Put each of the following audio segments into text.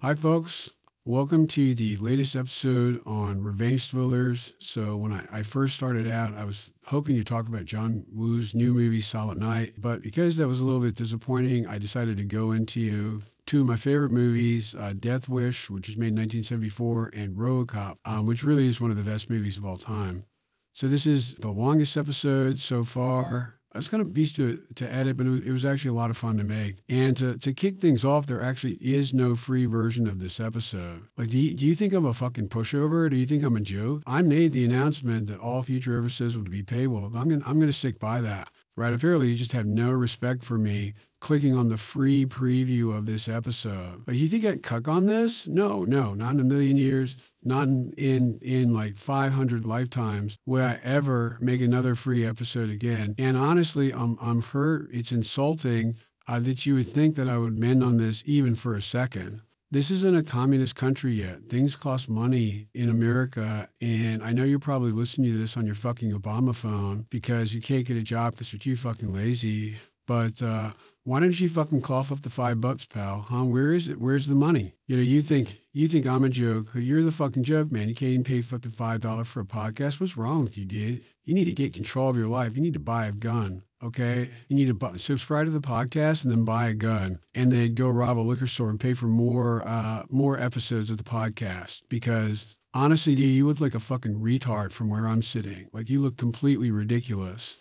Hi, folks. Welcome to the latest episode on Revenge Thrillers. So, when I, I, first started out, I was hoping to talk about John Woo's new movie, Silent Night. But because that was a little bit disappointing, I decided to go into two of my favorite movies uh, Death Wish, which was made in 1974, and Robocop, um, which really is one of the best movies of all time. So, this is the longest episode so far. I was kind of beast to, to edit, but it was, actually a lot of fun to make. And to, to kick things off, there actually is no free version of this episode. Like, do you, do you think I'm a fucking pushover? Do you think I'm a joke? I made the announcement that all future episodes would be paywall. I'm gonna, I'm gonna stick by that. Right? Apparently, you just have no respect for me clicking on the free preview of this episode. But you think I'd cuck on this? No, no, not in a million years, not in, in, in like 500 lifetimes will I ever make another free episode again. And honestly, I'm, I'm hurt. It's insulting uh, that you would think that I would mend on this even for a second. This isn't a communist country yet. Things cost money in America. And I know you're probably listening to this on your fucking Obama phone because you can't get a job because you're too fucking lazy. But uh, why don't you fucking cough up the five bucks, pal? Huh? Where is it? Where's the money? You know, you think you think I'm a joke. You're the fucking joke, man. You can't even pay fucking five dollars for a podcast. What's wrong with you, dude? You need to get control of your life. You need to buy a gun. Okay, you need to subscribe to the podcast and then buy a gun, and then go rob a liquor store and pay for more uh, more episodes of the podcast. Because honestly, dude, you look like a fucking retard from where I'm sitting. Like you look completely ridiculous.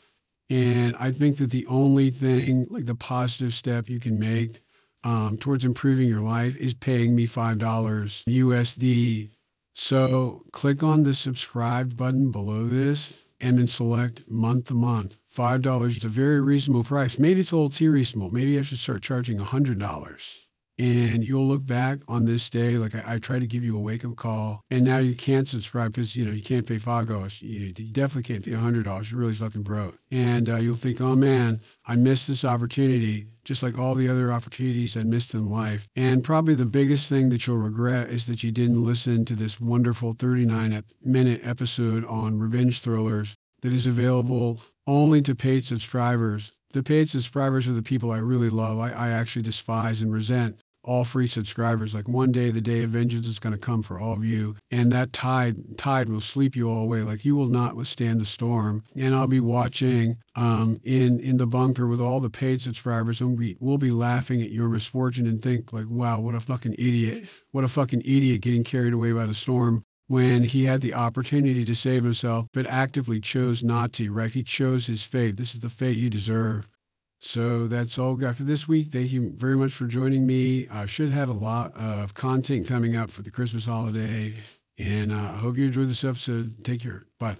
And I think that the only thing, like the positive step you can make um, towards improving your life, is paying me $5 USD. So click on the subscribe button below this and then select month to month. $5 is a very reasonable price. Maybe it's a little too reasonable. Maybe I should start charging $100 and you'll look back on this day like I, I try to give you a wake up call, and now you can't subscribe because you know you can't pay five dollars. You, you, definitely can't pay a hundred dollars. You're really fucking broke, and uh, you'll think, oh man, I missed this opportunity. Just like all the other opportunities I missed in life. And probably the biggest thing that you'll regret is that you didn't listen to this wonderful 39 minute episode on revenge thrillers that is available only to paid subscribers. The paid subscribers are the people I really love. I, I actually despise and resent all free subscribers. Like one day, the day of vengeance is going to come for all of you, and that tide tide will sweep you all away. Like you will not withstand the storm. And I'll be watching um, in in the bunker with all the paid subscribers, and we will be laughing at your misfortune and think like, wow, what a fucking idiot! What a fucking idiot getting carried away by the storm when he had the opportunity to save himself, but actively chose not to, right? He chose his fate. This is the fate you deserve. So that's all got for this week. Thank you very much for joining me. I should have a lot of content coming up for the Christmas holiday. And uh, I hope you enjoyed this episode. Take care. Bye.